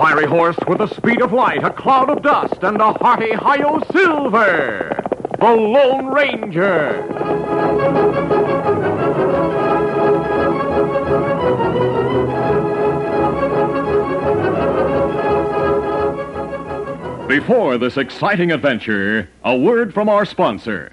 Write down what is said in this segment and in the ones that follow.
Fiery horse with the speed of light, a cloud of dust, and a hearty Hi-Yo Silver! The Lone Ranger! Before this exciting adventure, a word from our sponsor.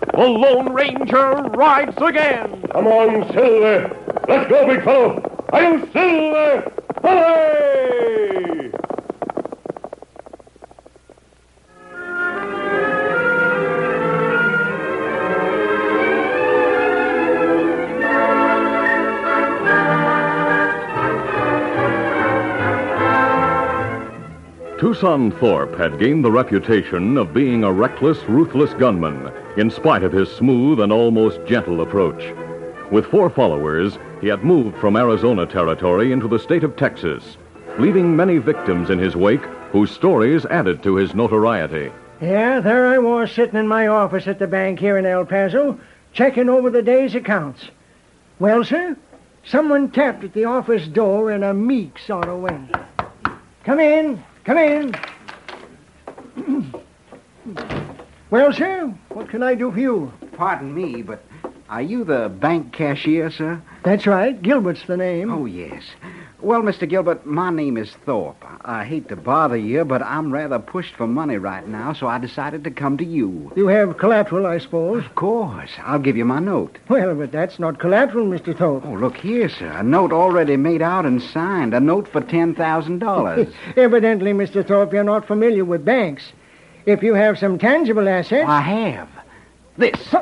The Lone Ranger rides again. Come on, Silver. Let's go, big fellow. I'll Silver. Away! Tucson Thorpe had gained the reputation of being a reckless, ruthless gunman, in spite of his smooth and almost gentle approach. With four followers, he had moved from Arizona territory into the state of Texas, leaving many victims in his wake whose stories added to his notoriety. Yeah, there I was sitting in my office at the bank here in El Paso, checking over the day's accounts. Well, sir, someone tapped at the office door in a meek sort of way. Come in, come in. well, sir, what can I do for you? Pardon me, but are you the bank cashier, sir? That's right, Gilbert's the name. Oh, yes. Well, Mr. Gilbert, my name is Thorpe. I hate to bother you, but I'm rather pushed for money right now, so I decided to come to you. You have collateral, I suppose. Of course. I'll give you my note. Well, but that's not collateral, Mr. Thorpe. Oh, look here, sir. A note already made out and signed. A note for $10,000. Evidently, Mr. Thorpe, you're not familiar with banks. If you have some tangible assets. I have. This.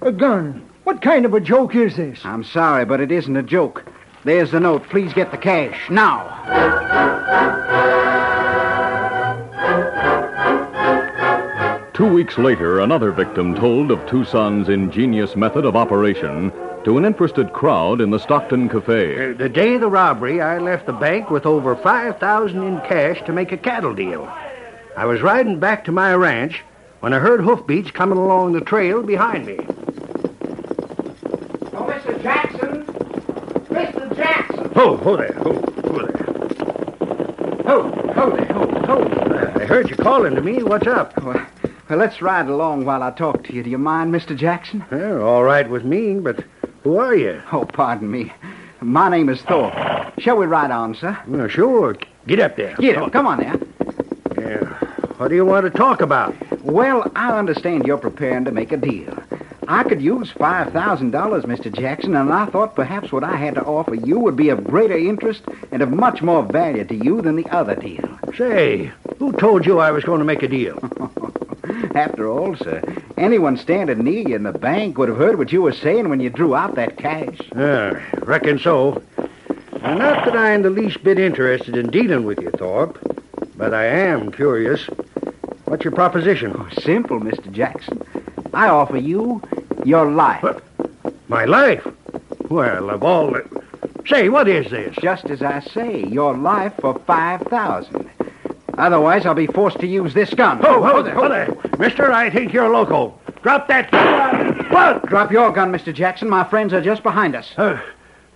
A gun. What kind of a joke is this? I'm sorry, but it isn't a joke. There's the note. Please get the cash. Now. Two weeks later, another victim told of Tucson's ingenious method of operation to an interested crowd in the Stockton Cafe. Uh, the day of the robbery, I left the bank with over 5000 in cash to make a cattle deal. I was riding back to my ranch when I heard hoofbeats coming along the trail behind me. Oh, Mr. Jackson. Mr. Oh, oh there. Oh, oh there. Oh, oh there. Oh, oh. Uh, I heard you calling to me. What's up? Well, well, let's ride along while I talk to you. Do you mind, Mr. Jackson? Well, all right with me, but who are you? Oh, pardon me. My name is Thorpe. Shall we ride on, sir? Well, sure. Get up there. Get it. Come on now. Yeah. What do you want to talk about? Well, I understand you're preparing to make a deal. I could use $5,000, Mr. Jackson, and I thought perhaps what I had to offer you would be of greater interest and of much more value to you than the other deal. Say, who told you I was going to make a deal? After all, sir, anyone standing near you in the bank would have heard what you were saying when you drew out that cash. Uh, reckon so. Now, not that I'm the least bit interested in dealing with you, Thorpe, but I am curious. What's your proposition? Oh, simple, Mr. Jackson. I offer you your life. What? My life? Well, of all the... Say, what is this? Just as I say, your life for 5000 Otherwise, I'll be forced to use this gun. Oh, oh, there, oh, there. Mister, I think you're loco. Drop that gun. What? Drop your gun, Mr. Jackson. My friends are just behind us. Uh,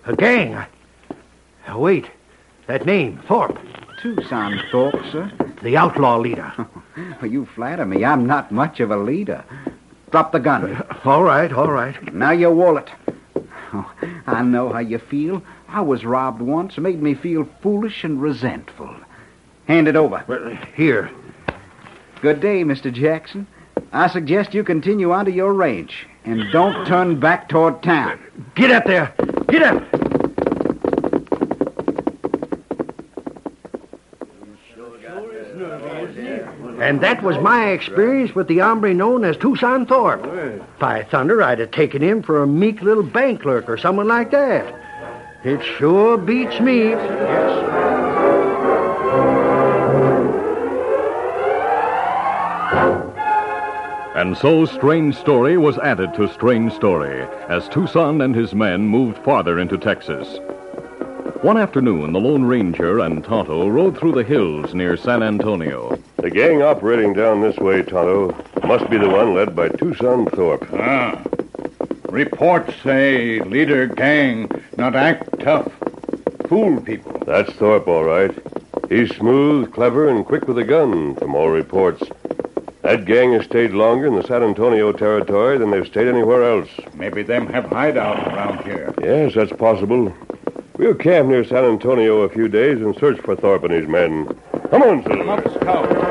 a gang. Uh, wait. That name, Thorpe. Tucson Thorpe, sir. The outlaw leader. Well, you flatter me. I'm not much of a leader. Drop the gun. Uh, all right, all right. Now your wallet. Oh, I know how you feel. I was robbed once. It made me feel foolish and resentful. Hand it over. Well, here. Good day, Mr. Jackson. I suggest you continue on to your ranch and don't turn back toward town. Get up there. Get up. And that was my experience with the hombre known as Tucson Thorpe. By thunder, I'd have taken him for a meek little bank clerk or someone like that. It sure beats me. Yes. And so Strange Story was added to Strange Story as Tucson and his men moved farther into Texas. One afternoon, the Lone Ranger and Tonto rode through the hills near San Antonio. The gang operating down this way, Tonto, must be the one led by Tucson Thorpe. Ah. Reports say leader gang not act tough. Fool people. That's Thorpe, all right. He's smooth, clever, and quick with a gun, from all reports. That gang has stayed longer in the San Antonio territory than they've stayed anywhere else. Maybe them have hideout around here. Yes, that's possible. We'll camp near San Antonio a few days and search for Thorpe and his men. Come on, Come Silver. up, scout.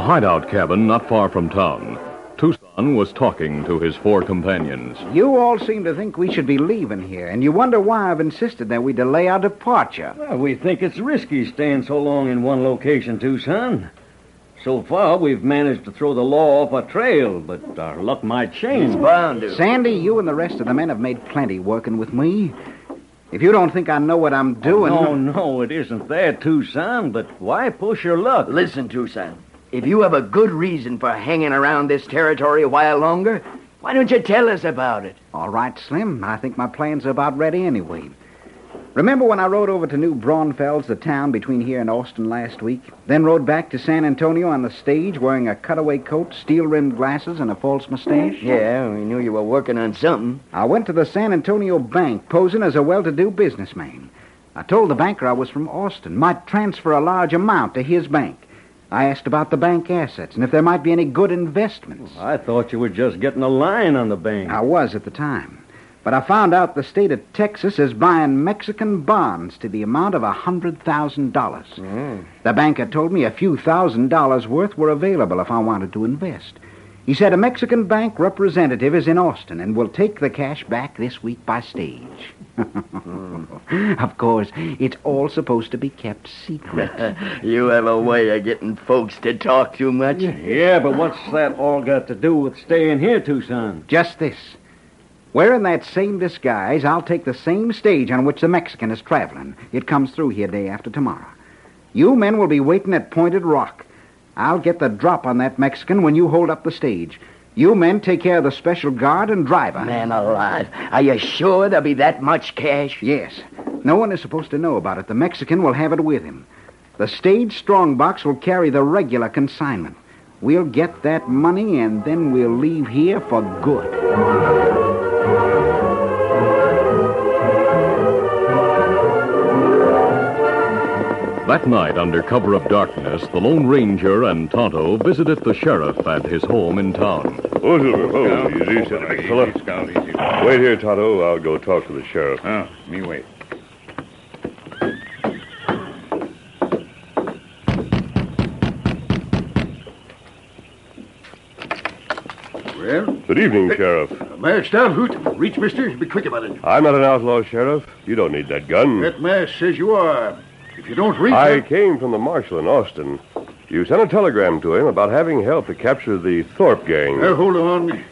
A hideout cabin not far from town, Tucson was talking to his four companions. You all seem to think we should be leaving here, and you wonder why I've insisted that we delay our departure. Well, we think it's risky staying so long in one location, Tucson. So far, we've managed to throw the law off our trail, but our luck might change. bound to. Sandy, you and the rest of the men have made plenty working with me. If you don't think I know what I'm doing. No, no, it isn't that, Tucson, but why push your luck? Listen, Tucson. If you have a good reason for hanging around this territory a while longer, why don't you tell us about it? All right, Slim. I think my plans are about ready anyway. Remember when I rode over to New Braunfels, the town between here and Austin last week? Then rode back to San Antonio on the stage wearing a cutaway coat, steel rimmed glasses, and a false mustache? Mm-hmm. Yeah, we knew you were working on something. I went to the San Antonio bank posing as a well to do businessman. I told the banker I was from Austin, might transfer a large amount to his bank. I asked about the bank assets and if there might be any good investments. I thought you were just getting a line on the bank. I was at the time. But I found out the state of Texas is buying Mexican bonds to the amount of a $100,000. Hmm. The banker told me a few thousand dollars worth were available if I wanted to invest. He said a Mexican bank representative is in Austin and will take the cash back this week by stage. Of course, it's all supposed to be kept secret. you have a way of getting folks to talk too much. Yeah, but what's that all got to do with staying here, Tucson? Just this. Wearing that same disguise, I'll take the same stage on which the Mexican is traveling. It comes through here day after tomorrow. You men will be waiting at Pointed Rock. I'll get the drop on that Mexican when you hold up the stage. You men take care of the special guard and driver. Man alive, are you sure there'll be that much cash? Yes. No one is supposed to know about it. The Mexican will have it with him. The stage strongbox will carry the regular consignment. We'll get that money and then we'll leave here for good. That night, under cover of darkness, the Lone Ranger and Tonto visited the sheriff at his home in town. Oh, Silver. Oh, easy, steady, big fella. Easy, Scout, easy. Wait here, Tonto. I'll go talk to the sheriff. Oh, me wait. Well, Good evening, Sheriff. Uh, mask Stalhoot. Reach, mister. Be quick about it. I'm not an outlaw, Sheriff. You don't need that gun. That mask says you are. If you don't reach I it... came from the marshal in Austin. You sent a telegram to him about having help to capture the Thorpe gang. Now, hold on.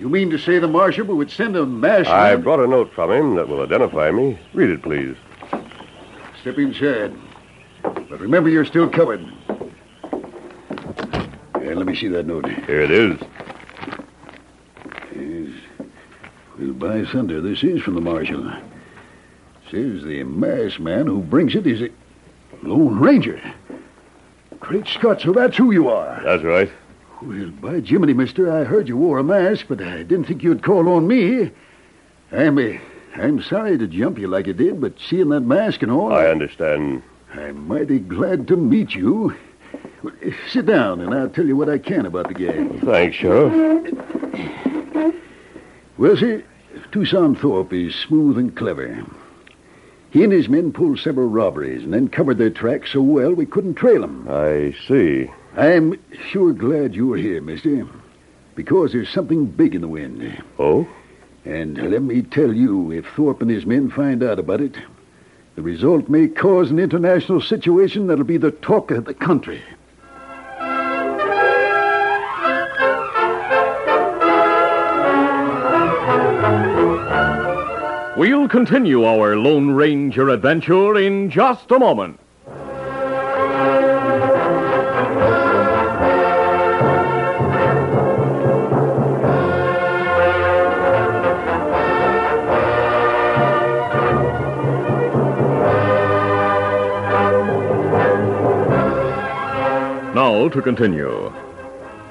You mean to say the marshal would send a masked I man? brought a note from him that will identify me. Read it, please. Step inside. But remember, you're still covered. Yeah, let me see that note. Here it is. Yes. Well, by thunder, this is from the marshal. Says the masked man who brings it is a Lone Ranger. Great Scott, so that's who you are. That's right. Well, by Jiminy, mister, I heard you wore a mask, but I didn't think you'd call on me. I'm, uh, I'm sorry to jump you like I did, but seeing that mask and all, I understand. I'm mighty glad to meet you. Sit down, and I'll tell you what I can about the gang. Thanks, Sheriff. Well, sir, Tucson Thorpe is smooth and clever. He and his men pulled several robberies and then covered their tracks so well we couldn't trail them. I see. I'm sure glad you're here, mister, because there's something big in the wind. Oh? And let me tell you, if Thorpe and his men find out about it, the result may cause an international situation that'll be the talk of the country. Continue our Lone Ranger adventure in just a moment. Now to continue.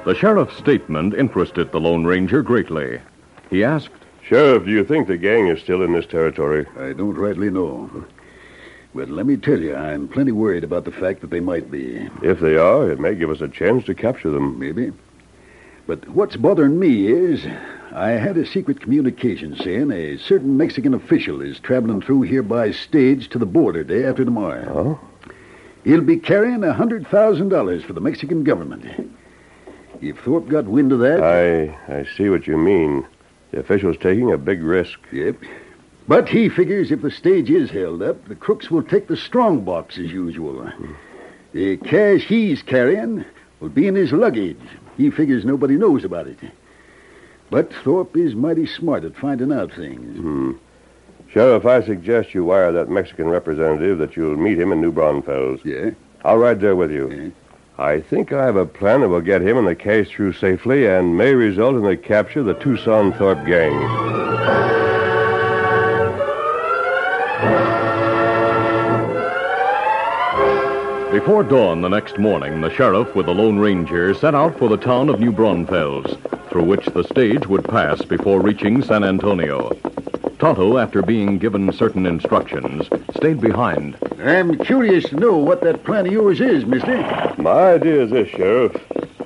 The sheriff's statement interested the Lone Ranger greatly. He asked, Sheriff, do you think the gang is still in this territory? I don't rightly know. But let me tell you, I'm plenty worried about the fact that they might be. If they are, it may give us a chance to capture them. Maybe. But what's bothering me is I had a secret communication saying a certain Mexican official is traveling through here by stage to the border day after tomorrow. Oh? He'll be carrying a hundred thousand dollars for the Mexican government. If Thorpe got wind of that, I I see what you mean. The official's taking a big risk. Yep. But he figures if the stage is held up, the crooks will take the strong box as usual. The cash he's carrying will be in his luggage. He figures nobody knows about it. But Thorpe is mighty smart at finding out things. Hmm. Sheriff, I suggest you wire that Mexican representative that you'll meet him in New Braunfels. Yeah? I'll ride there with you. I think I have a plan that will get him and the case through safely and may result in the capture of the Tucson Thorpe gang. Before dawn the next morning, the sheriff with the Lone Ranger set out for the town of New Braunfels, through which the stage would pass before reaching San Antonio. Tonto, after being given certain instructions, stayed behind. I'm curious to know what that plan of yours is, mister. My idea is this, Sheriff.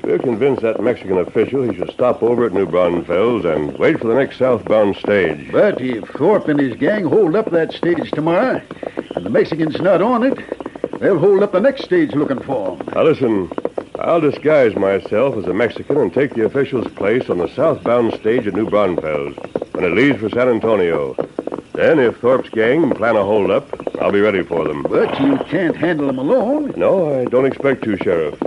We're convinced that Mexican official he should stop over at New Braunfels and wait for the next southbound stage. But if Thorpe and his gang hold up that stage tomorrow, and the Mexicans not on it, they'll hold up the next stage looking for 'em. Now listen, I'll disguise myself as a Mexican and take the official's place on the southbound stage at New Braunfels when it leaves for San Antonio. Then, if Thorpe's gang plan a holdup, I'll be ready for them. But you can't handle them alone. No, I don't expect to, Sheriff.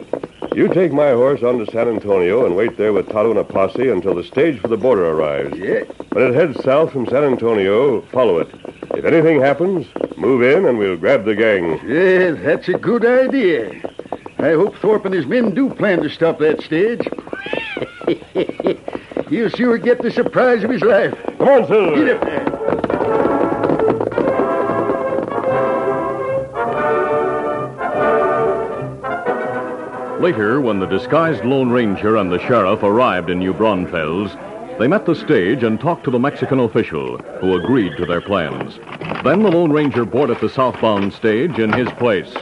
You take my horse on to San Antonio and wait there with Tonto and a posse until the stage for the border arrives. Yeah. When it heads south from San Antonio, follow it. If anything happens, move in and we'll grab the gang. Yeah, that's a good idea. I hope Thorpe and his men do plan to stop that stage. He'll sure get the surprise of his life. Come on, Silver. Get up there. Later, when the disguised Lone Ranger and the sheriff arrived in New Braunfels, they met the stage and talked to the Mexican official, who agreed to their plans. Then the Lone Ranger boarded the southbound stage in his place.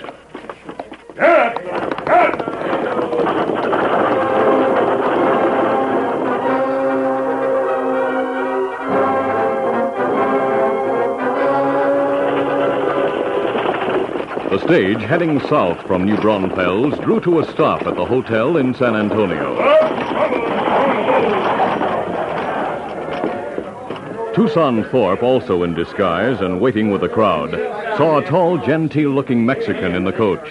Stage, heading south from New Braunfels, drew to a stop at the hotel in San Antonio. Tucson Thorpe, also in disguise and waiting with the crowd, saw a tall, genteel looking Mexican in the coach.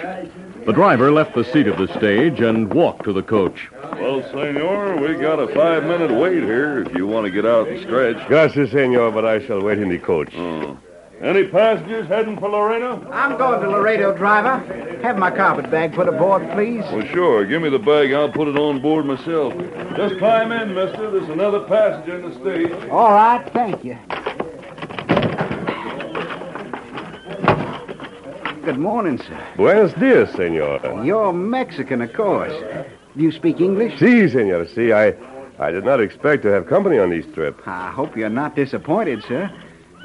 The driver left the seat of the stage and walked to the coach. Well, senor, we got a five minute wait here if you want to get out and stretch. Gracias, senor, but I shall wait in the coach. Oh. Any passengers heading for Laredo? I'm going to Laredo, driver. Have my carpet bag put aboard, please. Well, sure. Give me the bag. I'll put it on board myself. Just climb in, mister. There's another passenger in the stage. All right, thank you. Good morning, sir. Buenos dias, senor. You're Mexican, of course. Do you speak English? Si, senor. Si, I, I did not expect to have company on this trip. I hope you're not disappointed, sir.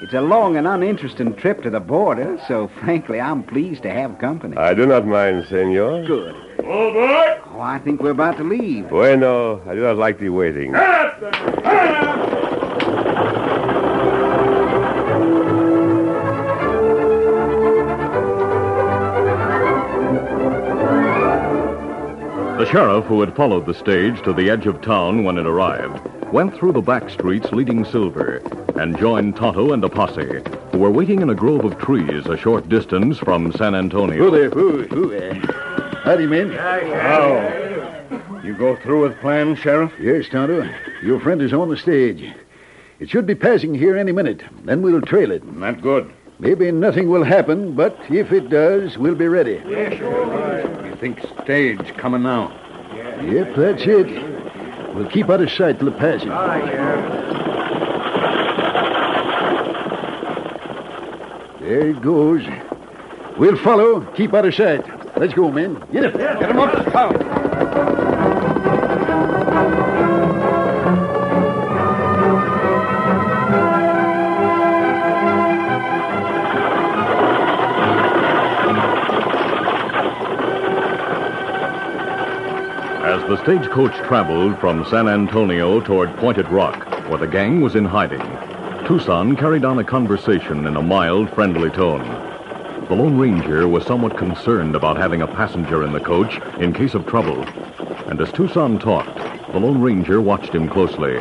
It's a long and uninteresting trip to the border, so frankly, I'm pleased to have company. I do not mind, senor. Good. All right. Oh, I think we're about to leave. Bueno, I do not like the waiting. The sheriff, who had followed the stage to the edge of town when it arrived, went through the back streets leading Silver and joined Tonto and a posse, who were waiting in a grove of trees a short distance from San Antonio. Who there? Who? Who there? Howdy, men. How? You go through with plans, Sheriff? Yes, Tonto. Your friend is on the stage. It should be passing here any minute. Then we'll trail it. Not good. Maybe nothing will happen, but if it does, we'll be ready. You think stage coming now? Yep, that's it. We'll keep out of sight till the passage. it passes. Ah, there it goes. We'll follow. Keep out of sight. Let's go, men. Get up. Get him up. As the stagecoach traveled from San Antonio toward Pointed Rock, where the gang was in hiding, Tucson carried on a conversation in a mild, friendly tone. The Lone Ranger was somewhat concerned about having a passenger in the coach in case of trouble. And as Tucson talked, the Lone Ranger watched him closely.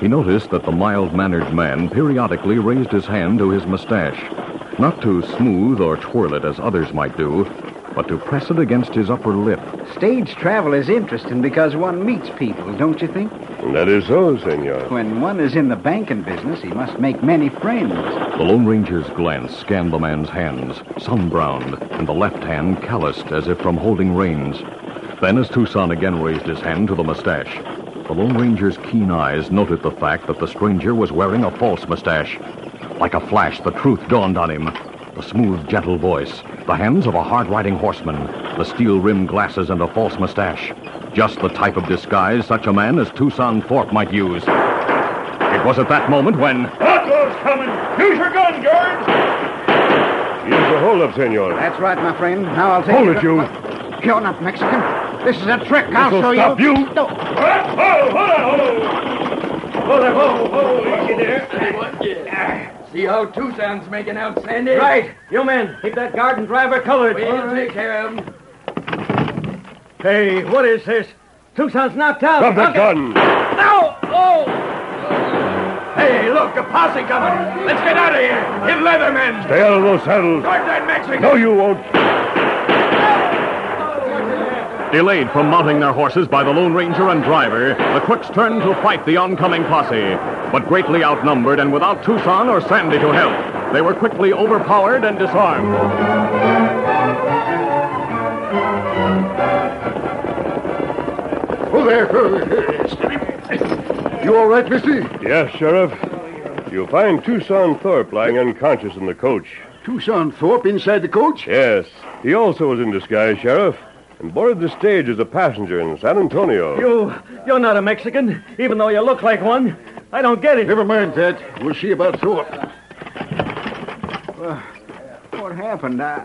He noticed that the mild mannered man periodically raised his hand to his mustache, not to smooth or twirl it as others might do, but to press it against his upper lip. Stage travel is interesting because one meets people, don't you think? That is so, senor. When one is in the banking business, he must make many friends. The Lone Ranger's glance scanned the man's hands, sun-browned, and the left hand calloused as if from holding reins. Then, as Tucson again raised his hand to the mustache, the Lone Ranger's keen eyes noted the fact that the stranger was wearing a false mustache. Like a flash, the truth dawned on him. The smooth, gentle voice, the hands of a hard-riding horseman, the steel-rimmed glasses, and a false mustache. Just the type of disguise such a man as Tucson Thorpe might use. It was at that moment when... Outlaws coming! Use your gun, guard! Use the hold-up, senor. That's right, my friend. Now I'll take Hold you it, to- you. You're not Mexican. This is a trick. I'll This'll show stop you. you. No. Whoa, hold on, hold on. Whoa, whoa, easy there. See how Tucson's making out, Sandy? Right. You men, keep that garden and driver colored. We'll take care of him. Hey, what is this? Tucson's knocked out. Drop that Okay. gun. No! Oh! Hey, look, a posse coming. Let's get out of here. Hit Leatherman. Stay out of those saddles. Guard that Mexican. No, you won't. Delayed from mounting their horses by the Lone Ranger and driver, the crooks turned to fight the oncoming posse. But greatly outnumbered and without Tucson or Sandy to help, they were quickly overpowered and disarmed. Oh, there. You all right, mister? Yes, Sheriff. You'll find Tucson Thorpe lying unconscious in the coach. Tucson Thorpe inside the coach? Yes. He also was in disguise, Sheriff, and boarded the stage as a passenger in San Antonio. You, you're not a Mexican, even though you look like one. I don't get it. Never mind that. We'll see about Thorpe. What happened? Uh,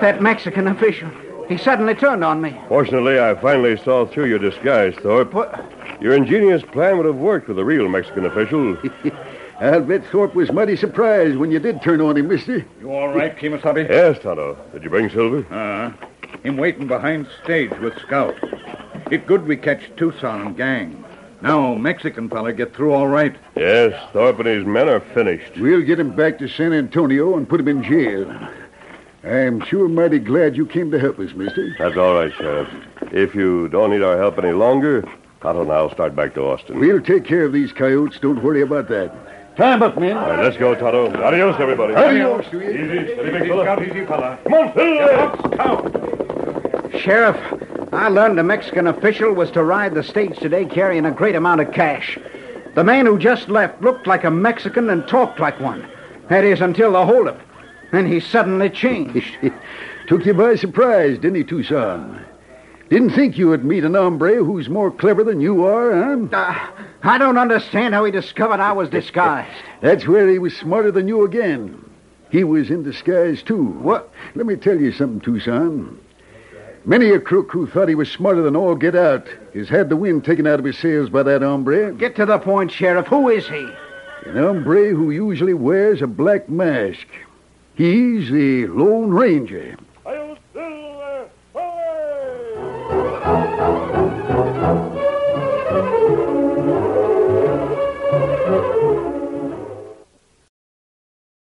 that Mexican official. He suddenly turned on me. Fortunately, I finally saw through your disguise, Thorpe. Your ingenious plan would have worked with a real Mexican official. I'll bet Thorpe was mighty surprised when you did turn on him, mister. You all right, Kemosabe? yes, Tonto. Did you bring Silver? Uh, him waiting behind stage with Scout. It good we catch Tucson and gang. Now, Mexican fella get through all right. Yes, Thorpe and his men are finished. We'll get him back to San Antonio and put him in jail. I'm sure mighty glad you came to help us, mister. That's all right, Sheriff. If you don't need our help any longer, Tonto and I'll start back to Austin. We'll take care of these coyotes. Don't worry about that. Time up, men. All right, let's go, Tonto. Adios, everybody. Adios to you. Easy, steady, big fella. Easy fella. Come on, Silver! Scout. Sheriff, I learned a Mexican official was to ride the stage today carrying a great amount of cash. The man who just left looked like a Mexican and talked like one. That is, until the holdup. Then he suddenly changed. Took you by surprise, didn't he, Tucson? Didn't think you would meet an hombre who's more clever than you are, huh? Uh, I don't understand how he discovered I was disguised. That's where he was smarter than you again. He was in disguise, too. What? Let me tell you something, Tucson. Many a crook who thought he was smarter than all get out has had the wind taken out of his sails by that hombre. Get to the point, Sheriff. Who is he? An hombre who usually wears a black mask. He's the Lone Ranger.